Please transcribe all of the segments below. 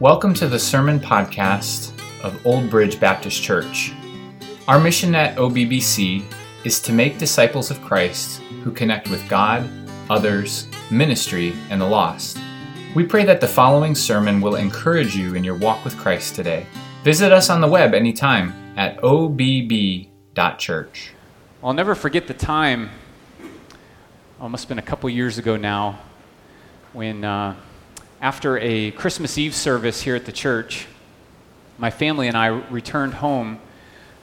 Welcome to the Sermon Podcast of Old Bridge Baptist Church. Our mission at OBBC is to make disciples of Christ who connect with God, others, ministry, and the lost. We pray that the following sermon will encourage you in your walk with Christ today. Visit us on the web anytime at obb.church. I'll never forget the time, almost been a couple years ago now, when uh, after a Christmas Eve service here at the church, my family and I returned home,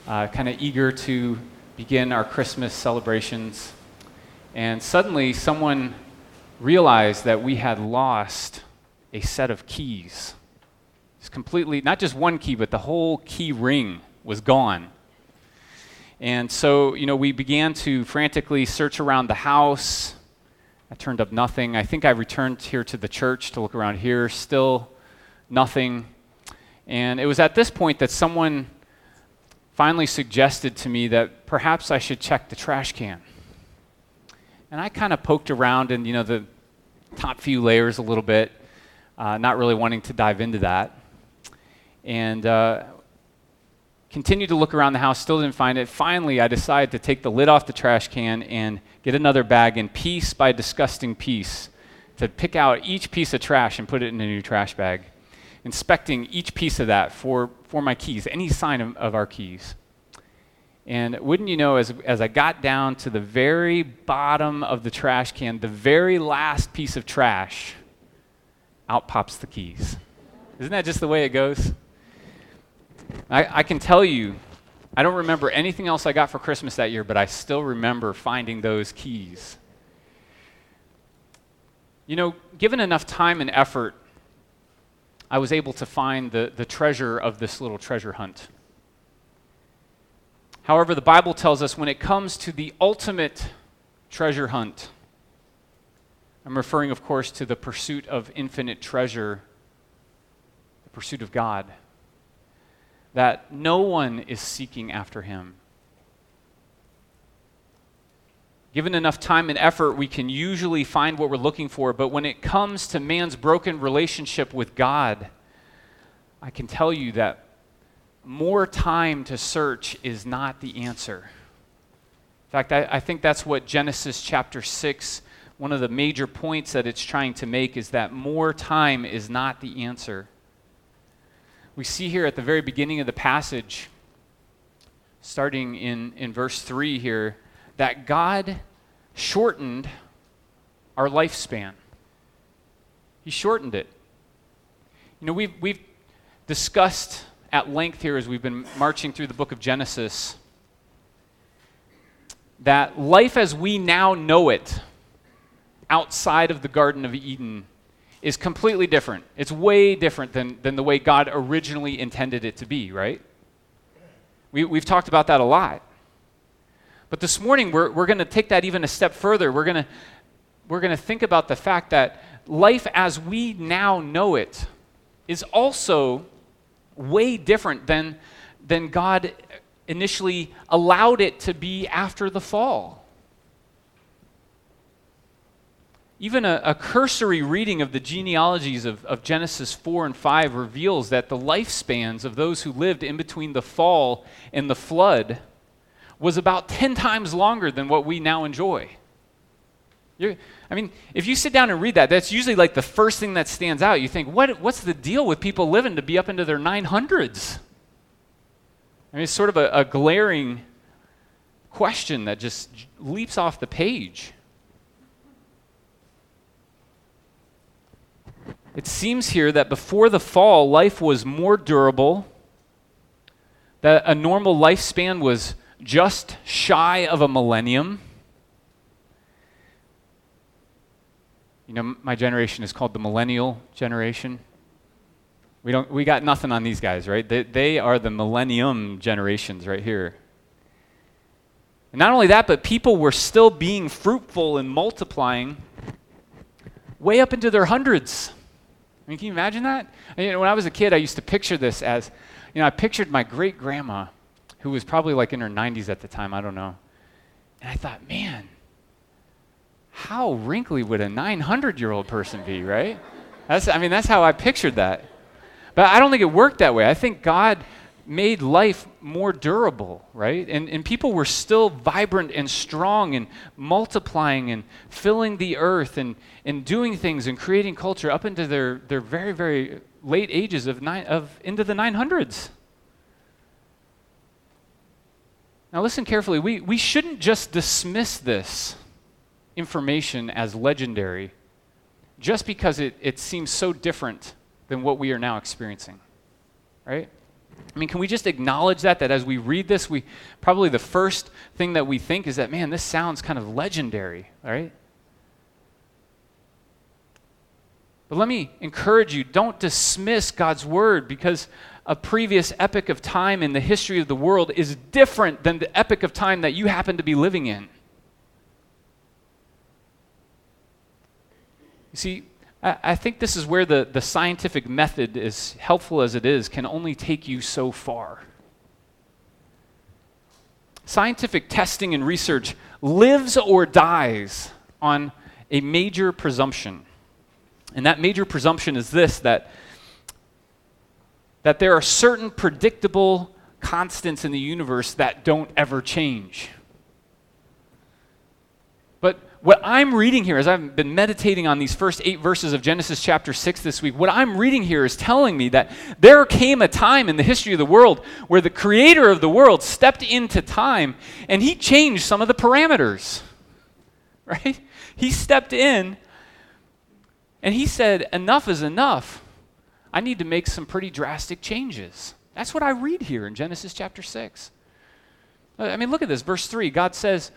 uh, kind of eager to begin our Christmas celebrations. And suddenly, someone realized that we had lost a set of keys. It's completely, not just one key, but the whole key ring was gone. And so, you know, we began to frantically search around the house, I turned up nothing. I think I returned here to the church to look around here, still nothing. And it was at this point that someone finally suggested to me that perhaps I should check the trash can. And I kind of poked around in, you know, the top few layers a little bit, uh, not really wanting to dive into that. And uh, continued to look around the house, still didn't find it. Finally, I decided to take the lid off the trash can and get another bag and piece by disgusting piece to pick out each piece of trash and put it in a new trash bag, inspecting each piece of that for, for my keys, any sign of, of our keys. And wouldn't you know, as, as I got down to the very bottom of the trash can, the very last piece of trash, out pops the keys. Isn't that just the way it goes? I, I can tell you, I don't remember anything else I got for Christmas that year, but I still remember finding those keys. You know, given enough time and effort, I was able to find the, the treasure of this little treasure hunt. However, the Bible tells us when it comes to the ultimate treasure hunt, I'm referring, of course, to the pursuit of infinite treasure, the pursuit of God that no one is seeking after him. Given enough time and effort, we can usually find what we're looking for, but when it comes to man's broken relationship with God, I can tell you that more time to search is not the answer. In fact, I, I, think that's what Genesis chapter 6, one of the major points that it's trying to make is that more time is not the answer we see here at the very beginning of the passage, starting in, in verse 3 here, that God shortened our lifespan. He shortened it. You know, we've, we've discussed at length here as we've been marching through the book of Genesis that life as we now know it outside of the Garden of Eden is completely different. It's way different than, than the way God originally intended it to be, right? We, we've talked about that a lot. But this morning, we're, we're going to take that even a step further. We're going we're to think about the fact that life as we now know it is also way different than, than God initially allowed it to be after the fall. Even a, a, cursory reading of the genealogies of, of Genesis 4 and 5 reveals that the lifespans of those who lived in between the fall and the flood was about 10 times longer than what we now enjoy. You're, I mean, if you sit down and read that, that's usually like the first thing that stands out. You think, what, what's the deal with people living to be up into their 900s? I mean, it's sort of a, a glaring question that just leaps off the page. It seems here that before the fall, life was more durable, that a normal lifespan was just shy of a millennium. You know, my generation is called the millennial generation. We, don't, we got nothing on these guys, right? They, they are the millennium generations right here. And not only that, but people were still being fruitful and multiplying way up into their hundreds. I mean, can you imagine that? You know, when I was a kid, I used to picture this as, you know, I pictured my great grandma, who was probably like in her 90s at the time, I don't know. And I thought, man, how wrinkly would a 900 year old person be, right? That's, I mean, that's how I pictured that. But I don't think it worked that way. I think God made life more durable, right? And, and people were still vibrant and strong and multiplying and filling the earth and, and doing things and creating culture up into their, their very, very late ages of, nine, of into the 900s. Now, listen carefully. We, we shouldn't just dismiss this information as legendary just because it, it seems so different than what we are now experiencing. Right? I mean, can we just acknowledge that? That as we read this, we probably the first thing that we think is that, man, this sounds kind of legendary, right? But let me encourage you don't dismiss God's word because a previous epoch of time in the history of the world is different than the epoch of time that you happen to be living in. You see, I, think this is where the, the scientific method, as helpful as it is, can only take you so far. Scientific testing and research lives or dies on a major presumption. And that major presumption is this that that there are certain predictable constants in the universe that don't ever change. What I'm reading here, as I've been meditating on these first eight verses of Genesis chapter 6 this week, what I'm reading here is telling me that there came a time in the history of the world where the creator of the world stepped into time and he changed some of the parameters. Right? He stepped in and he said, Enough is enough. I need to make some pretty drastic changes. That's what I read here in Genesis chapter 6. I mean, look at this. Verse 3 God says,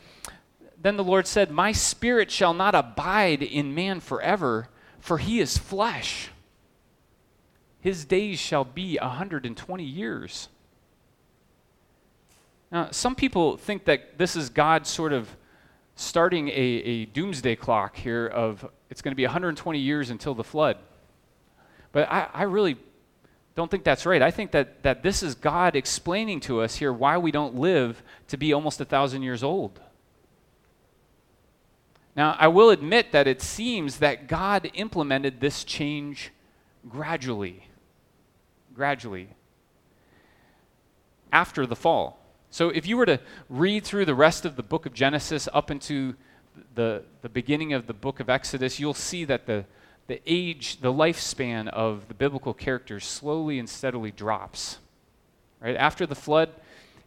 Then the Lord said, My spirit shall not abide in man forever, for he is flesh. His days shall be a 120 years. Now, some people think that this is God sort of starting a, a doomsday clock here of it's going to be 120 years until the flood. But I, I really don't think that's right. I think that, that this is God explaining to us here why we don't live to be almost a thousand years old. Now, I will admit that it seems that God implemented this change gradually. Gradually. After the fall. So, if you were to read through the rest of the book of Genesis up into the, the beginning of the book of Exodus, you'll see that the, the age, the lifespan of the biblical characters slowly and steadily drops. Right? After the flood,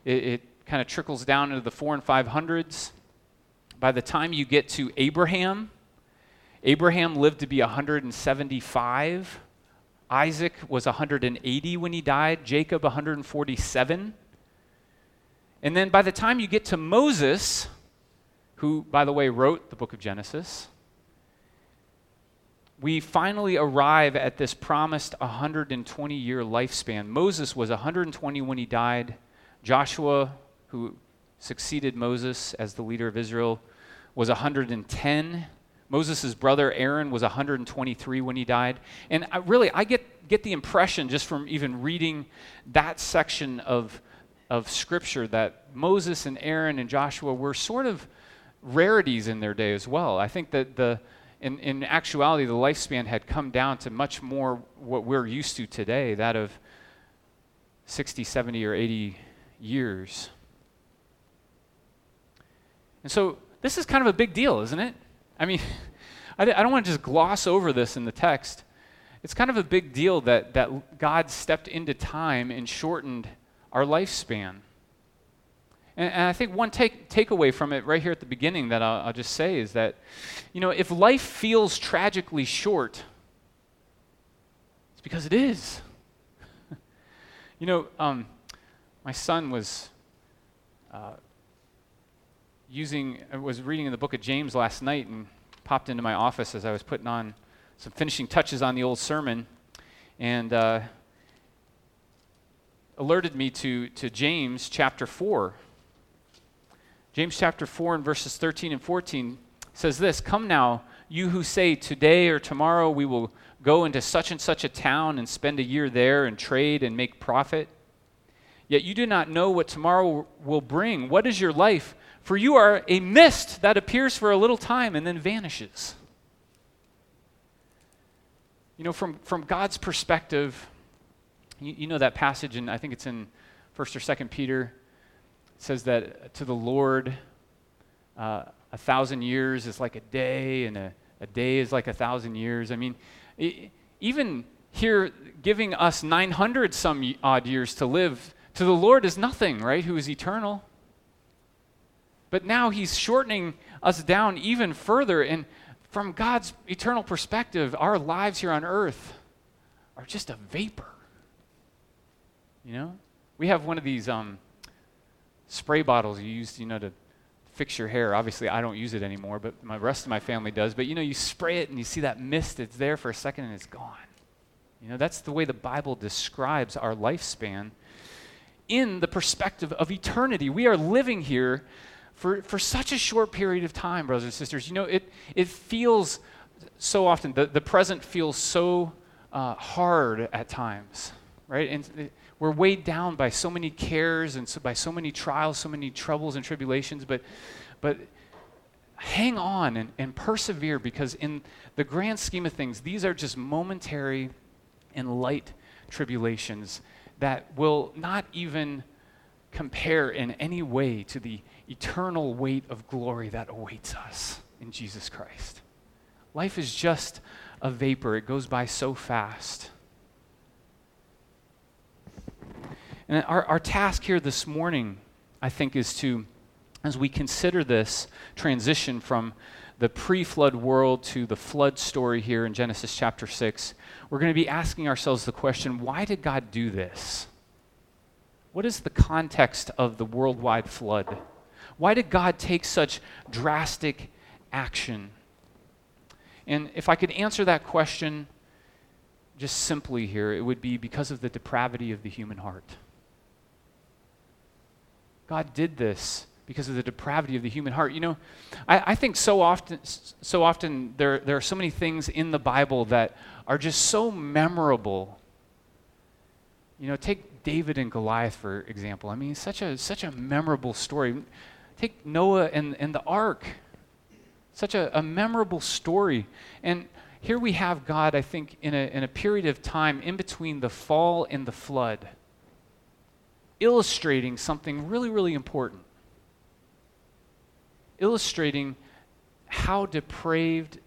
it, it kind of trickles down into the four and five hundreds. By the time you get to Abraham, Abraham lived to be 175. Isaac was 180 when he died, Jacob 147. And then by the time you get to Moses, who, by the way, wrote the book of Genesis, we finally arrive at this promised 120 year lifespan. Moses was 120 when he died. Joshua, who succeeded Moses as the leader of Israel, was 110. Moses' brother Aaron was 123 when he died. And I really, I get, get the impression just from even reading that section of, of Scripture that Moses and Aaron and Joshua were sort of rarities in their day as well. I think that the, in, in actuality, the lifespan had come down to much more what we're used to today, that of 60, 70, or 80 years. And so this is kind of a big deal, isn't it? I mean, I, don't want to just gloss over this in the text. It's kind of a big deal that, that God stepped into time and shortened our lifespan. And, and I think one take, takeaway from it right here at the beginning that I'll, I'll just say is that, you know, if life feels tragically short, it's because it is. you know, um, my son was uh, using, uh, was reading in the book of James last night and popped into my office as I was putting on some finishing touches on the old sermon and uh, alerted me to, to James chapter 4. James chapter 4 and verses 13 and 14 says this Come now, you who say, Today or tomorrow we will go into such and such a town and spend a year there and trade and make profit. Yet you do not know what tomorrow will bring. What is your life? For you are a mist that appears for a little time and then vanishes. You know, from, from God's perspective, You, you know that passage, and I think it's in 1st or 2nd Peter. Says that to the Lord, uh, a thousand years is like a day, and a, a day is like a thousand years. I mean, it, even here, giving us 900 some odd years to live to the Lord is nothing, right? Who is eternal. But now he's shortening us down even further. And from God's eternal perspective, our lives here on earth are just a vapor. You know? We have one of these um, spray bottles you use, you know, to fix your hair. Obviously, I don't use it anymore, but my rest of my family does. But you know, you spray it and you see that mist, it's there for a second and it's gone. You know, that's the way the Bible describes our lifespan in the perspective of eternity. We are living here for, for such a short period of time, brothers and sisters. You know, it, it feels so often, the, the present feels so uh, hard at times, right? And it, we're weighed down by so many cares and so, by so many trials, so many troubles and tribulations, but, but hang on and, and persevere because, in the grand scheme of things, these are just momentary and light tribulations that will not even compare in any way to the eternal weight of glory that awaits us in Jesus Christ. Life is just a vapor, it goes by so fast. And our, our task here this morning, I think, is to, as we consider this transition from the pre flood world to the flood story here in Genesis chapter 6, we're going to be asking ourselves the question why did God do this? What is the context of the worldwide flood? Why did God take such drastic action? And if I could answer that question just simply here, it would be because of the depravity of the human heart. God did this because of the depravity of the human heart. You know, I, I think so often, so often there, there are so many things in the Bible that are just so memorable. You know, take David and Goliath, for example. I mean, such a, such a memorable story. Take Noah and, and the ark. Such a, a memorable story. And here we have God, I think, in a, in a period of time in between the fall and the flood, illustrating something really, really important illustrating how depraved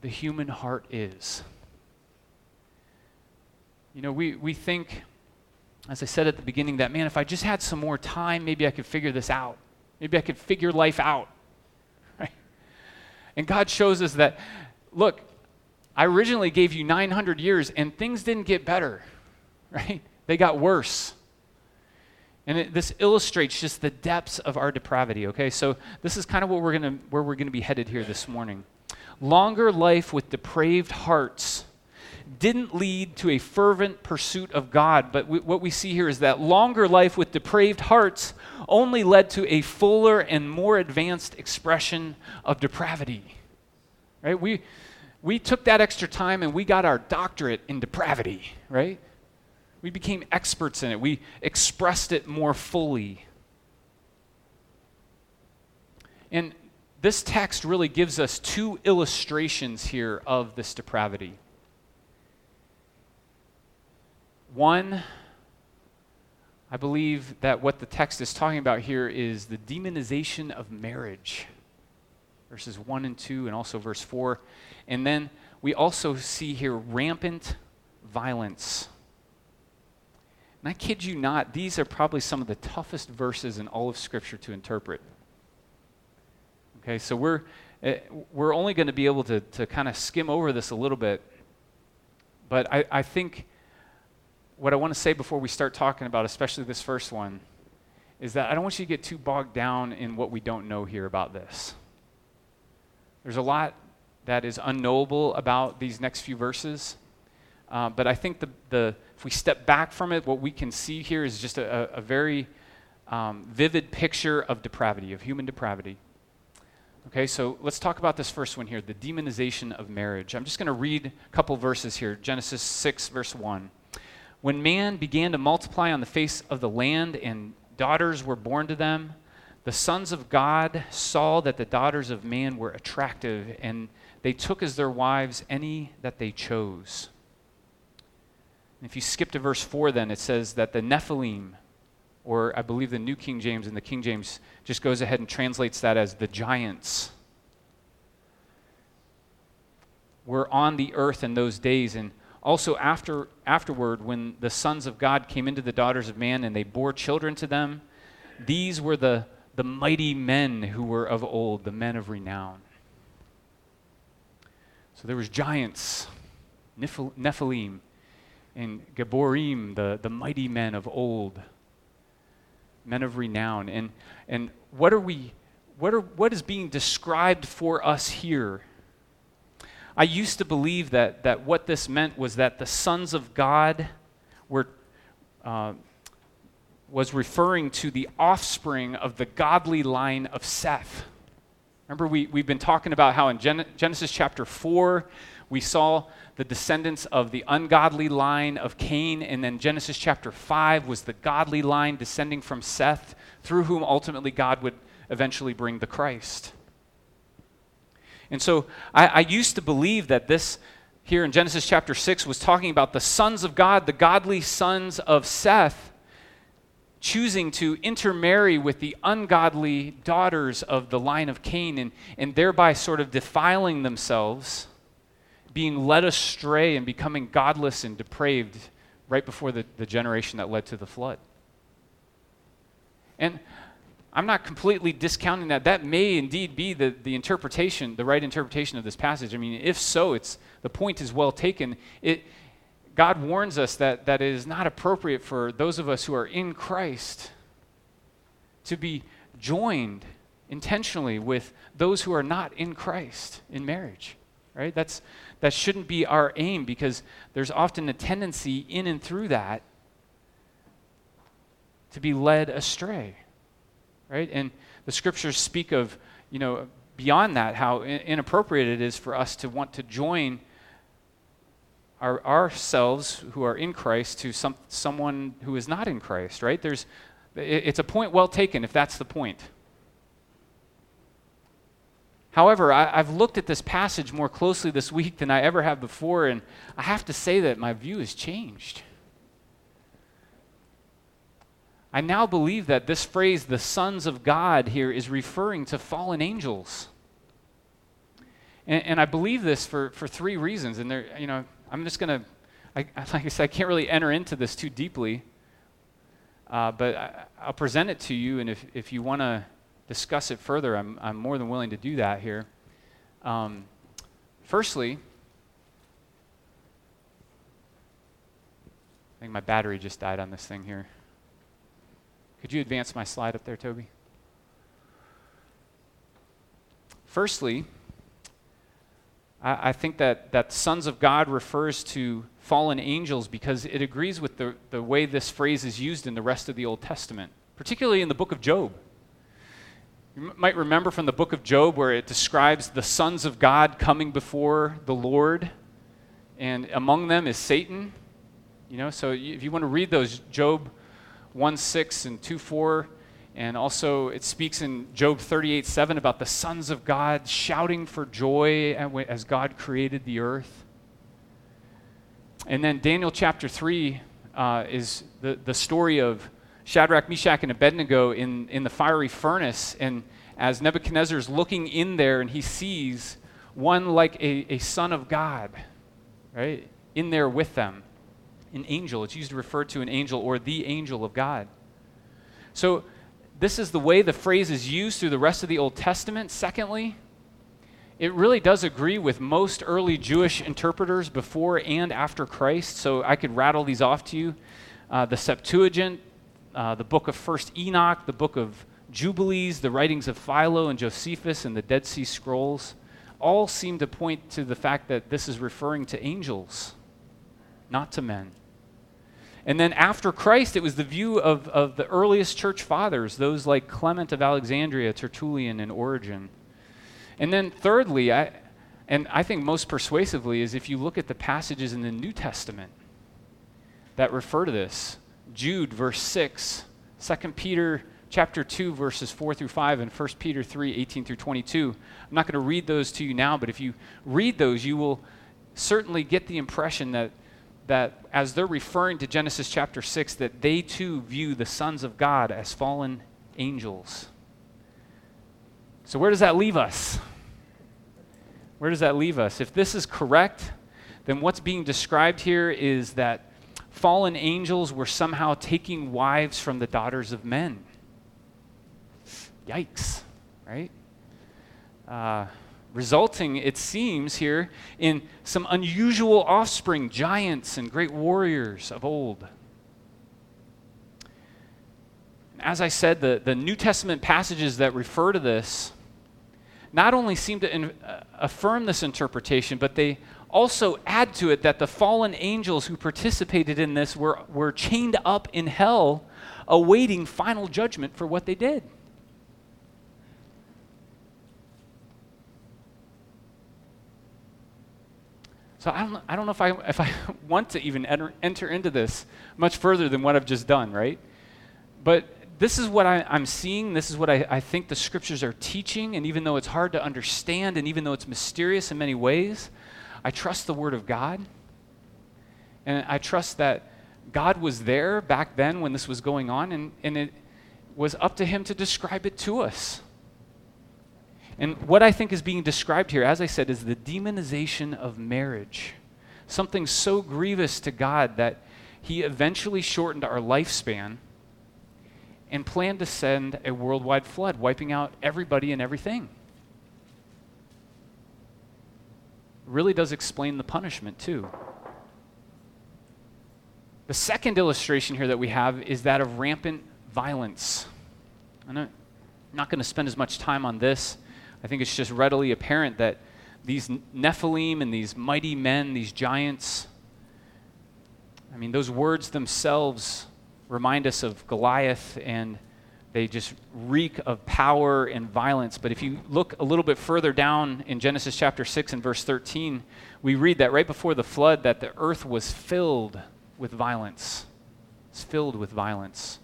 the human heart is. You know, we, we think, as I said at the beginning, that, man, if I just had some more time, maybe I could figure this out. Maybe I could figure life out. Right? And God shows us that, look, I originally gave you 900 years and things didn't get better, right? They got worse. And it, this illustrates just the depths of our depravity, okay? So this is kind of what we're gonna, where we're going to be headed here this morning. Longer life with depraved hearts didn't lead to a fervent pursuit of God, but we, what we see here is that longer life with depraved hearts only led to a fuller and more advanced expression of depravity. Right? We, we took that extra time and we got our doctorate in depravity, right? We became experts in it. We expressed it more fully. And this text really gives us two illustrations here of this depravity. One, I believe that what the text is talking about here is the demonization of marriage, verses 1 and 2, and also verse 4. And then we also see here rampant violence and I kid you not, these are probably some of the toughest verses in all of Scripture to interpret. Okay, so we're, uh, we're only going to be able to, to kind of skim over this a little bit. But I, I think what I want to say before we start talking about, especially this first one, is that I don't want you to get too bogged down in what we don't know here about this. There's a lot that is unknowable about these next few verses. Uh, but I think the, the, if we step back from it, what we can see here is just a, a very um, vivid picture of depravity, of human depravity. Okay, so let's talk about this first one here the demonization of marriage. I'm just going to read a couple verses here Genesis 6, verse 1. When man began to multiply on the face of the land and daughters were born to them, the sons of God saw that the daughters of man were attractive, and they took as their wives any that they chose. If you skip to verse 4, then it says that the Nephilim, or I believe the New King James and the King James just goes ahead and translates that as the giants, were on the earth in those days. And also after, afterward, when the sons of God came into the daughters of man and they bore children to them, these were the, the mighty men who were of old, the men of renown. So there was giants, Nephilim, and Gibborim, the, the mighty men of old, men of renown. And, and what are we, what, are, what is being described for us here? I used to believe that, that what this meant was that the sons of God were, uh, was referring to the offspring of the godly line of Seth. Remember, we, we've been talking about how in Gen- Genesis chapter 4, we saw the descendants of the ungodly line of Cain, and then Genesis chapter 5 was the godly line descending from Seth, through whom ultimately God would eventually bring the Christ. And so I, I used to believe that this here in Genesis chapter 6 was talking about the sons of God, the godly sons of Seth, choosing to intermarry with the ungodly daughters of the line of Cain and, and thereby sort of defiling themselves, being led astray and becoming godless and depraved right before the, the generation that led to the flood. And I'm not completely discounting that. That may indeed be the, the interpretation, the right interpretation of this passage. I mean, if so, it's, the point is well taken. It, God warns us that, that it is not appropriate for those of us who are in Christ to be joined intentionally with those who are not in Christ in marriage. Right? That's, that shouldn't be our aim because there's often a tendency in and through that to be led astray right? And the scriptures speak of, you know, beyond that, how inappropriate it is for us to want to join our, ourselves who are in Christ to some, someone who is not in Christ, right? There's, it's a point well taken if that's the point. However, I, have looked at this passage more closely this week than I ever have before, and I have to say that my view has changed. I now believe that this phrase, the sons of God, here is referring to fallen angels. And, and I believe this for, for three reasons. And there, you know, I'm just going to, like I said, I can't really enter into this too deeply. Uh, but I, will present it to you, and if, if you want to discuss it further, I'm, I'm more than willing to do that here. Um, firstly, I think my battery just died on this thing here. Could you advance my slide up there, Toby? Firstly, I, I think that, that sons of God refers to fallen angels because it agrees with the, the way this phrase is used in the rest of the Old Testament, particularly in the book of Job. You might remember from the book of Job where it describes the sons of God coming before the Lord, and among them is Satan. You know, so if you want to read those, Job 1 6 and 2 4. And also, it speaks in Job 38 7 about the sons of God shouting for joy as God created the earth. And then Daniel chapter 3 uh, is the, the story of Shadrach, Meshach, and Abednego in, in the fiery furnace. And as Nebuchadnezzar is looking in there and he sees one like a, a son of God, right, in there with them an angel. It's used to refer to an angel or the angel of God. So, this is the way the phrase is used through the rest of the Old Testament. Secondly, it really does agree with most early Jewish interpreters before and after Christ. So, I could rattle these off to you. Uh, the Septuagint, uh, the book of First Enoch, the book of Jubilees, the writings of Philo and Josephus, and the Dead Sea Scrolls all seem to point to the fact that this is referring to angels, not to men. And then after Christ, it was the view of, of the earliest church fathers, those like Clement of Alexandria, Tertullian, and Origen. And then thirdly, I, and I think most persuasively, is if you look at the passages in the New Testament that refer to this. Jude, verse 6, 2 Peter chapter 2, verses 4 through 5, and 1 Peter 3, 18 through 22. I'm not going to read those to you now, but if you read those, you will certainly get the impression that that as they're referring to Genesis chapter 6, that they too view the sons of God as fallen angels. So, where does that leave us? Where does that leave us? If this is correct, then what's being described here is that fallen angels were somehow taking wives from the daughters of men. Yikes, right? Uh, resulting, it seems, here in some unusual offspring, giants and great warriors of old. As I said, the, the New Testament passages that refer to this not only seem to in, uh, affirm this interpretation, but they also add to it that the fallen angels who participated in this were, were chained up in hell, awaiting final judgment for what they did. So I don't, I don't know if I, if I want to even enter, enter into this much further than what I've just done, right? But this is what I, am seeing. This is what I, I think the scriptures are teaching. And even though it's hard to understand, and even though it's mysterious in many ways, I trust the Word of God. And I trust that God was there back then when this was going on, and, and it was up to Him to describe it to us. And what I think is being described here, as I said, is the demonization of marriage. Something so grievous to God that He eventually shortened our lifespan and planned to send a worldwide flood, wiping out everybody and everything. Really does explain the punishment, too. The second illustration here that we have is that of rampant violence. I'm not going to spend as much time on this. I think it's just readily apparent that these Nephilim and these mighty men, these giants, I mean, those words themselves remind us of Goliath and they just reek of power and violence. But if you look a little bit further down in Genesis chapter 6 and verse 13, we read that right before the flood that the earth was filled with violence. It's filled with violence.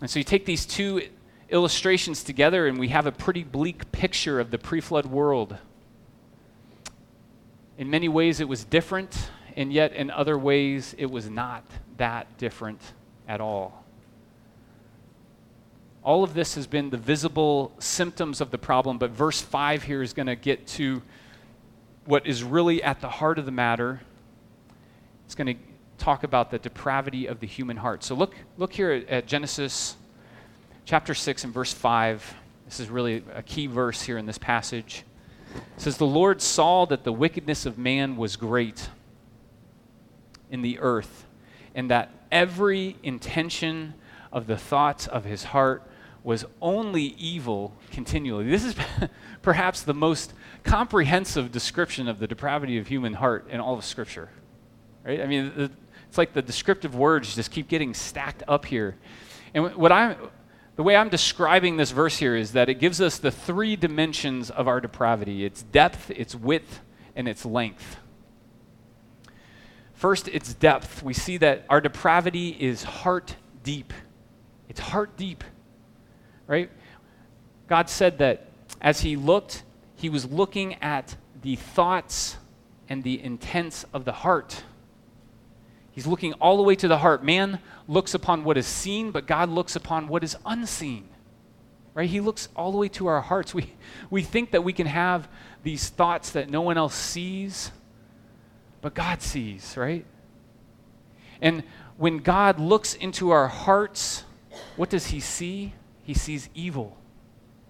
And so you take these two illustrations together and we have a pretty bleak picture of the pre-flood world. In many ways it was different, and yet in other ways it was not that different at all. All of this has been the visible symptoms of the problem, but verse 5 here is going to get to what is really at the heart of the matter. It's going to talk about the depravity of the human heart. So look, look here at, at Genesis chapter 6 and verse 5. This is really a key verse here in this passage. It says, The Lord saw that the wickedness of man was great in the earth, and that every intention of the thoughts of his heart was only evil continually. This is perhaps the most comprehensive description of the depravity of human heart in all of Scripture. Right? I mean, it's like the descriptive words just keep getting stacked up here. And what I'm, the way I'm describing this verse here is that it gives us the three dimensions of our depravity its depth, its width, and its length. First, its depth. We see that our depravity is heart deep. It's heart deep right? God said that as he looked, he was looking at the thoughts and the intents of the heart. He's looking all the way to the heart. Man looks upon what is seen, but God looks upon what is unseen. Right? He looks all the way to our hearts. We, we think that we can have these thoughts that no one else sees, but God sees, right? And when God looks into our hearts, what does he see? he sees evil.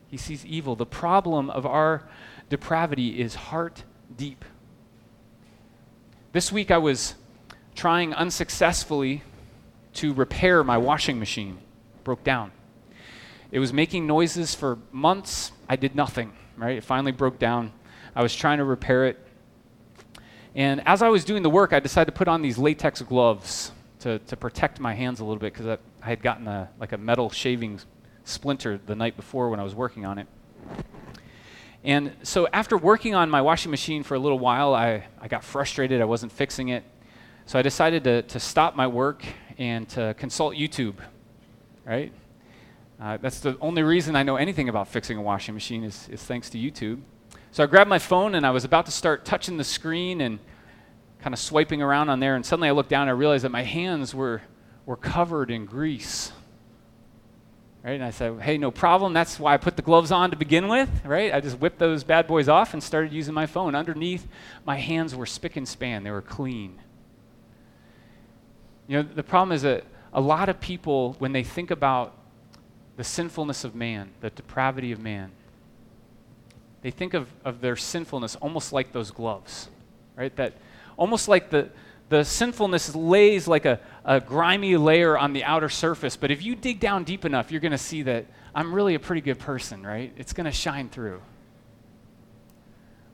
He sees evil. The problem of our depravity is heart deep. This week I was trying unsuccessfully to repair my washing machine. Broke down. It was making noises for months. I did nothing, right? It finally broke down. I was trying to repair it. And as I was doing the work, I decided to put on these latex gloves to, to protect my hands a little bit because I, I had gotten a, like a metal shaving splinter the night before when I was working on it. And so after working on my washing machine for a little while, I, I got frustrated. I wasn't fixing it. So I decided to, to stop my work and to consult YouTube, right? Uh, that's the only reason I know anything about fixing a washing machine is, is thanks to YouTube. So I grabbed my phone and I was about to start touching the screen and kind of swiping around on there, and suddenly I looked down and I realized that my hands were, were covered in grease. Right? And I said, hey, no problem. That's why I put the gloves on to begin with, right? I just whipped those bad boys off and started using my phone. Underneath, my hands were spick and span, they were clean. You know, the problem is that a lot of people, when they think about the sinfulness of man, the depravity of man, they think of, of their sinfulness almost like those gloves, right? That almost like the, the sinfulness lays like a, a grimy layer on the outer surface, but if you dig down deep enough, you're going to see that I'm really a pretty good person, right? It's going to shine through.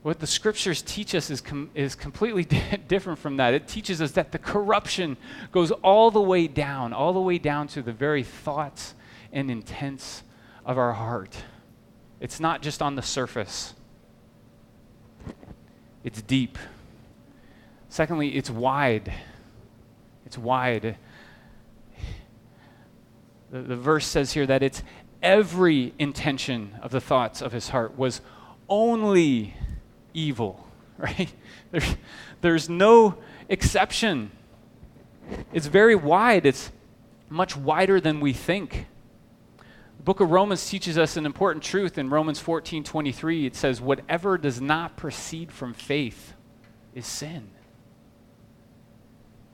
What the scriptures teach us is, com- is completely different from that. It teaches us that the corruption goes all the way down, all the way down to the very thoughts and intents of our heart. It's not just on the surface, it's deep. Secondly, it's wide. It's wide. The, the verse says here that it's every intention of the thoughts of his heart was only evil, right? There's, there's no exception. It's very wide, it's much wider than we think. The book of Romans teaches us an important truth in Romans 14 23. It says, Whatever does not proceed from faith is sin.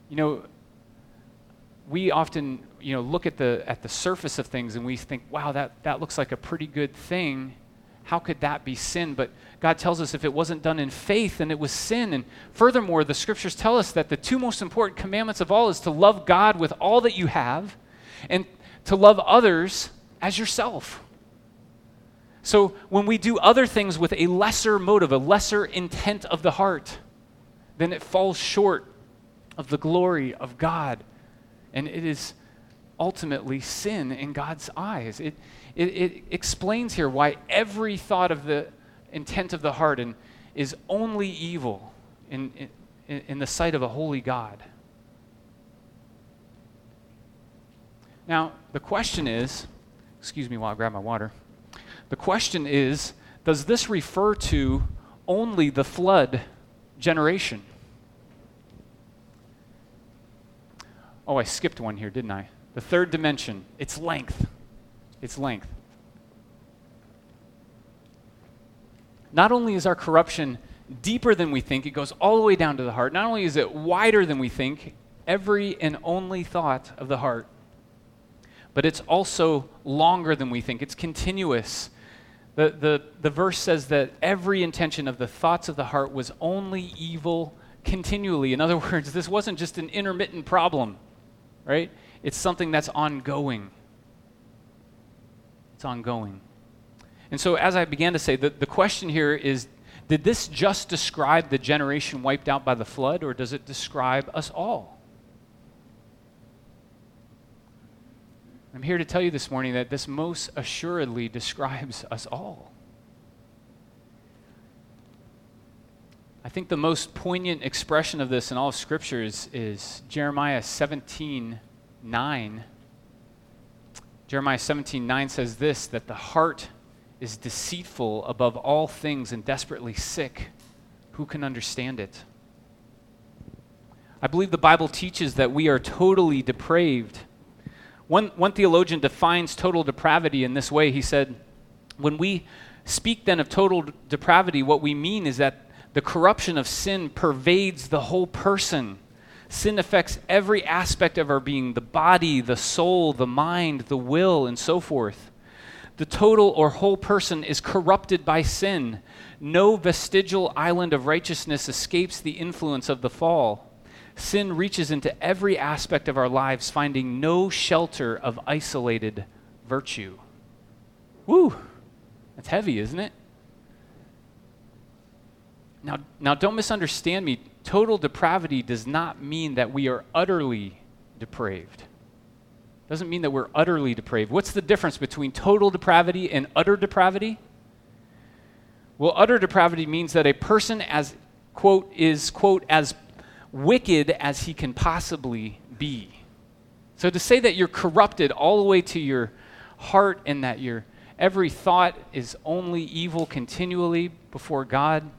You know, we often you know, look at the, at the surface of things and we think, wow, that, that looks like a pretty good thing. How could that be sin? But God tells us if it wasn't done in faith, then it was sin. And furthermore, the scriptures tell us that the two most important commandments of all is to love God with all that you have and to love others as yourself. So when we do other things with a lesser motive, a lesser intent of the heart, then it falls short of the glory of God. And it is ultimately sin in God's eyes. It, it, it explains here why every thought of the intent of the heart and, is only evil in, in, in the sight of a holy God. Now, the question is Excuse me while I grab my water. The question is Does this refer to only the flood generation? Oh, I skipped one here, didn't I? The third dimension, its length. Its length. Not only is our corruption deeper than we think, it goes all the way down to the heart. Not only is it wider than we think, every and only thought of the heart but it's also longer than we think. It's continuous. The, the, the verse says that every intention of the thoughts of the heart was only evil continually. In other words, this wasn't just an intermittent problem, right? It's something that's ongoing. It's ongoing. And so, as I began to say, the, the question here is did this just describe the generation wiped out by the flood, or does it describe us all? I'm here to tell you this morning that this most assuredly describes us all. I think the most poignant expression of this in all of Scripture is, is Jeremiah 17 9. Jeremiah 17 9 says this that the heart is deceitful above all things and desperately sick. Who can understand it? I believe the Bible teaches that we are totally depraved one, one theologian defines total depravity in this way. He said, When we speak then of total depravity, what we mean is that the corruption of sin pervades the whole person. Sin affects every aspect of our being the body, the soul, the mind, the will, and so forth. The total or whole person is corrupted by sin. No vestigial island of righteousness escapes the influence of the fall sin reaches into every aspect of our lives, finding no shelter of isolated virtue. Woo! That's heavy, isn't it? Now, now don't misunderstand me. Total depravity does not mean that we are utterly depraved. Doesn't mean that we're utterly depraved. What's the difference between total depravity and utter depravity? Well, utter depravity means that a person as quote is quote as wicked as he can possibly be. So to say that you're corrupted all the way to your heart and that your every thought is only evil continually before God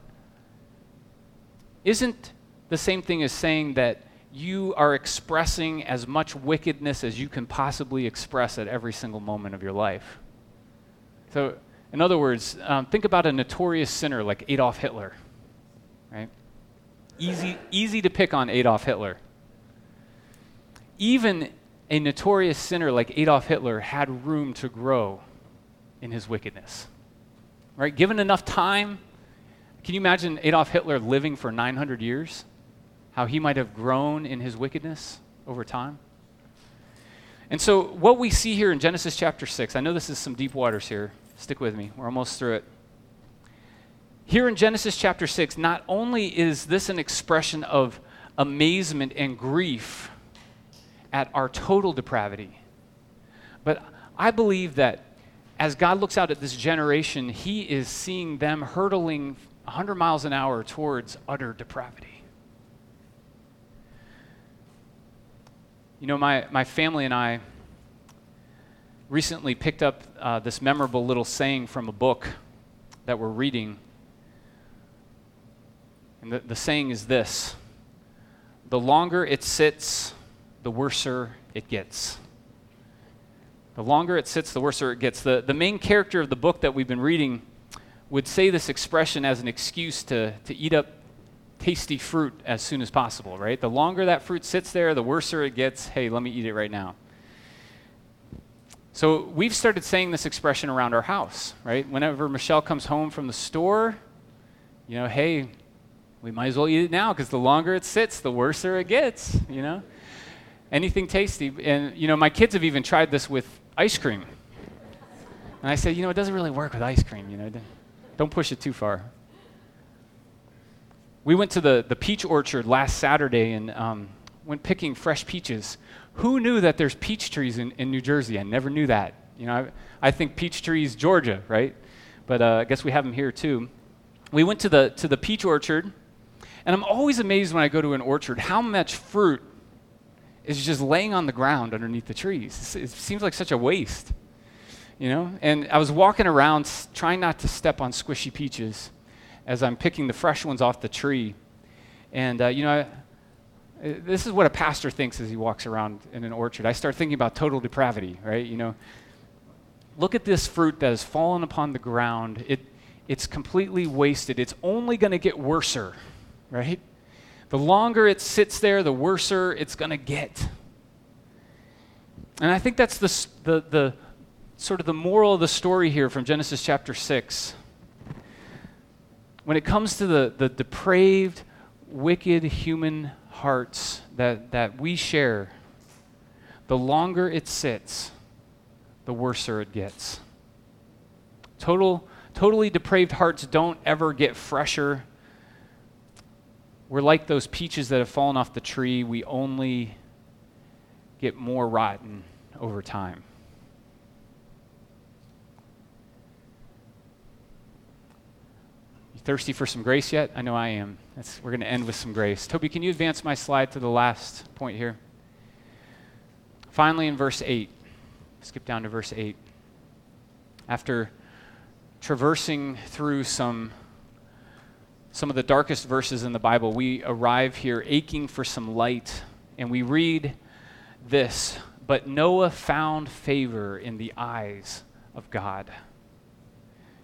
isn't the same thing as saying that you are expressing as much wickedness as you can possibly express at every single moment of your life. So, in other words, um, think about a notorious sinner like Adolf Hitler, right? Easy, easy to pick on Adolf Hitler. Even a notorious sinner like Adolf Hitler had room to grow in his wickedness. Right? Given enough time, can you imagine Adolf Hitler living for 900 years? How he might have grown in his wickedness over time? And so, what we see here in Genesis chapter 6, I know this is some deep waters here. Stick with me, we're almost through it. Here in Genesis chapter 6, not only is this an expression of amazement and grief at our total depravity, but I believe that as God looks out at this generation, He is seeing them hurtling 100 miles an hour towards utter depravity. You know, my, my family and I recently picked up uh, this memorable little saying from a book that we're reading. And the, the saying is this The longer it sits, the worser it gets. The longer it sits, the worser it gets. The, the main character of the book that we've been reading would say this expression as an excuse to, to eat up tasty fruit as soon as possible, right? The longer that fruit sits there, the worser it gets. Hey, let me eat it right now. So we've started saying this expression around our house, right? Whenever Michelle comes home from the store, you know, hey, we might as well eat it now because the longer it sits, the worser it gets, you know? Anything tasty. And, you know, my kids have even tried this with ice cream. And I said, you know, it doesn't really work with ice cream, you know? Don't push it too far. We went to the, the peach orchard last Saturday and um, went picking fresh peaches. Who knew that there's peach trees in, in New Jersey? I never knew that. You know, I, I think peach trees, Georgia, right? But uh, I guess we have them here too. We went to the, to the peach orchard, and I'm always amazed when I go to an orchard how much fruit is just laying on the ground underneath the trees. It seems like such a waste, you know? And I was walking around trying not to step on squishy peaches as I'm picking the fresh ones off the tree. And, uh, you know, I, uh, this is what a pastor thinks as he walks around in an orchard. I start thinking about total depravity, right? You know, look at this fruit that has fallen upon the ground. It, it's completely wasted. It's only going to get worser, right? The longer it sits there, the worser it's going to get. And I think that's the, the, the sort of the moral of the story here from Genesis chapter 6. When it comes to the, the depraved, wicked human hearts that, that we share, the longer it sits, the worser it gets. Total, totally depraved hearts don't ever get fresher. We're like those peaches that have fallen off the tree. We only get more rotten over time. Thirsty for some grace yet? I know I am. That's, we're going to end with some grace. Toby, can you advance my slide to the last point here? Finally, in verse 8, skip down to verse 8. After traversing through some, some of the darkest verses in the Bible, we arrive here aching for some light, and we read this But Noah found favor in the eyes of God.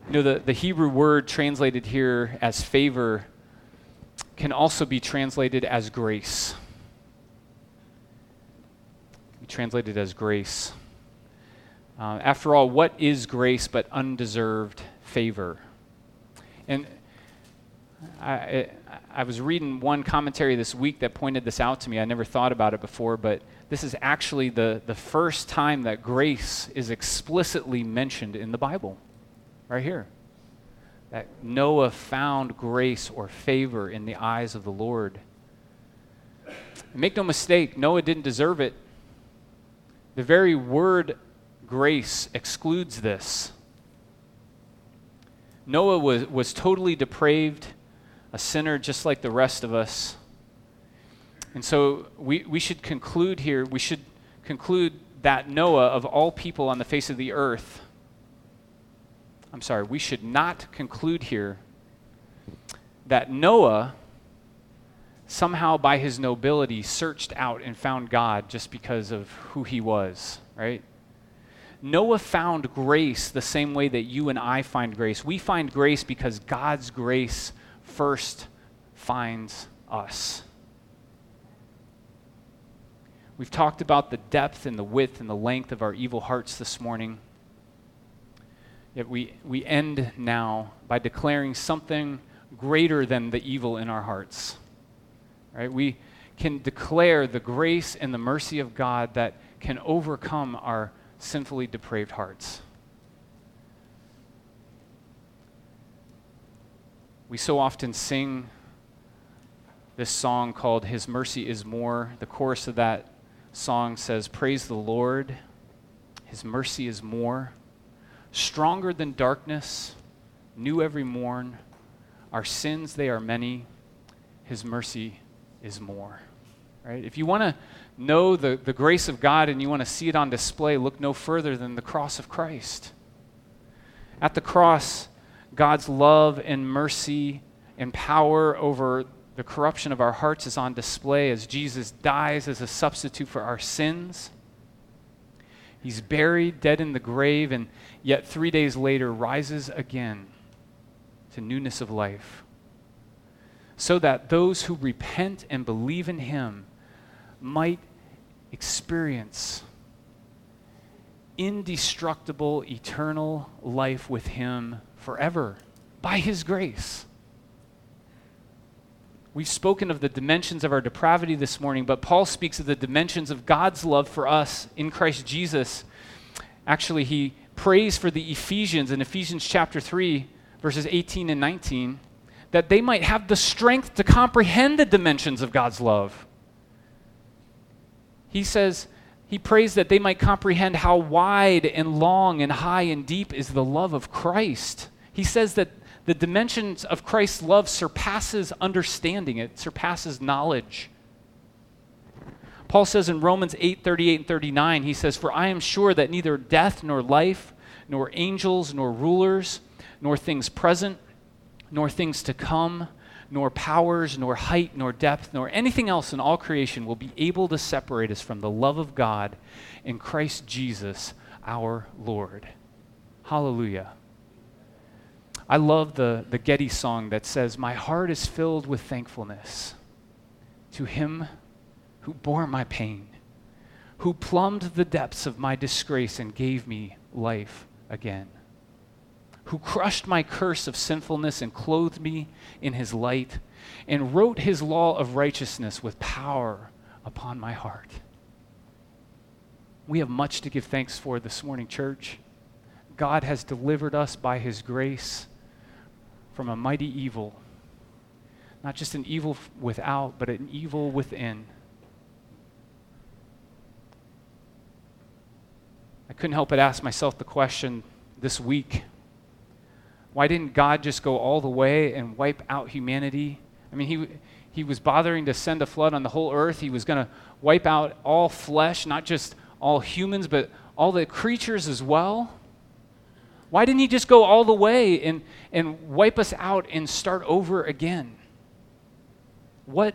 You know, the, the Hebrew word translated here as favor can also be translated as grace. Be translated as grace. Uh, after all, what is grace but undeserved favor? And I, I was reading one commentary this week that pointed this out to me. I never thought about it before, but this is actually the, the first time that grace is explicitly mentioned in the Bible right here. That Noah found grace or favor in the eyes of the Lord. make no mistake, Noah didn't deserve it. The very word grace excludes this. Noah was, was totally depraved, a sinner just like the rest of us. And so we, we should conclude here, we should conclude that Noah, of all people on the face of the earth, I'm sorry, we should not conclude here that Noah somehow by his nobility searched out and found God just because of who he was, right? Noah found grace the same way that you and I find grace. We find grace because God's grace first finds us. We've talked about the depth and the width and the length of our evil hearts this morning. Yet we, we end now by declaring something greater than the evil in our hearts. Right? We can declare the grace and the mercy of God that can overcome our sinfully depraved hearts. We so often sing this song called His Mercy is More. The chorus of that song says, Praise the Lord, His mercy is more, stronger than darkness, new every morn. Our sins, they are many, His mercy is more. Right? If you want to know the, the grace of God and you want to see it on display, look no further than the cross of Christ. At the cross, God's love and mercy and power over the corruption of our hearts is on display as Jesus dies as a substitute for our sins. He's buried, dead in the grave, and yet three days later rises again to newness of life. So that those who repent and believe in him might experience indestructible, eternal life with him forever by his grace. We've spoken of the dimensions of our depravity this morning, but Paul speaks of the dimensions of God's love for us in Christ Jesus. Actually, he prays for the Ephesians in Ephesians chapter 3, verses 18 and 19, that they might have the strength to comprehend the dimensions of God's love. He says, he prays that they might comprehend how wide and long and high and deep is the love of Christ. He says that the dimensions of Christ's love surpasses understanding, it surpasses knowledge. Paul says in Romans 8 38 and 39, he says, For I am sure that neither death nor life, nor angels nor rulers, nor things present, nor things to come, nor powers, nor height, nor depth, nor anything else in all creation will be able to separate us from the love of God in Christ Jesus our Lord. Hallelujah. I love the, the Getty song that says, My heart is filled with thankfulness to him who bore my pain, who plumbed the depths of my disgrace and gave me life again, who crushed my curse of sinfulness and clothed me in his light, and wrote his law of righteousness with power upon my heart. We have much to give thanks for this morning, church. God has delivered us by his grace from a mighty evil. Not just an evil without, but an evil within. I couldn't help but ask myself the question this week why didn't God just go all the way and wipe out humanity? I mean, he, he was bothering to send a flood on the whole earth. He was going to wipe out all flesh, not just all humans, but all the creatures as well. Why didn't he just go all the way and, and wipe us out and start over again? What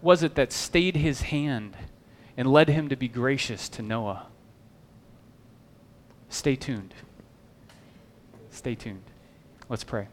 was it that stayed his hand and led him to be gracious to Noah? Stay tuned. Stay tuned. Let's pray.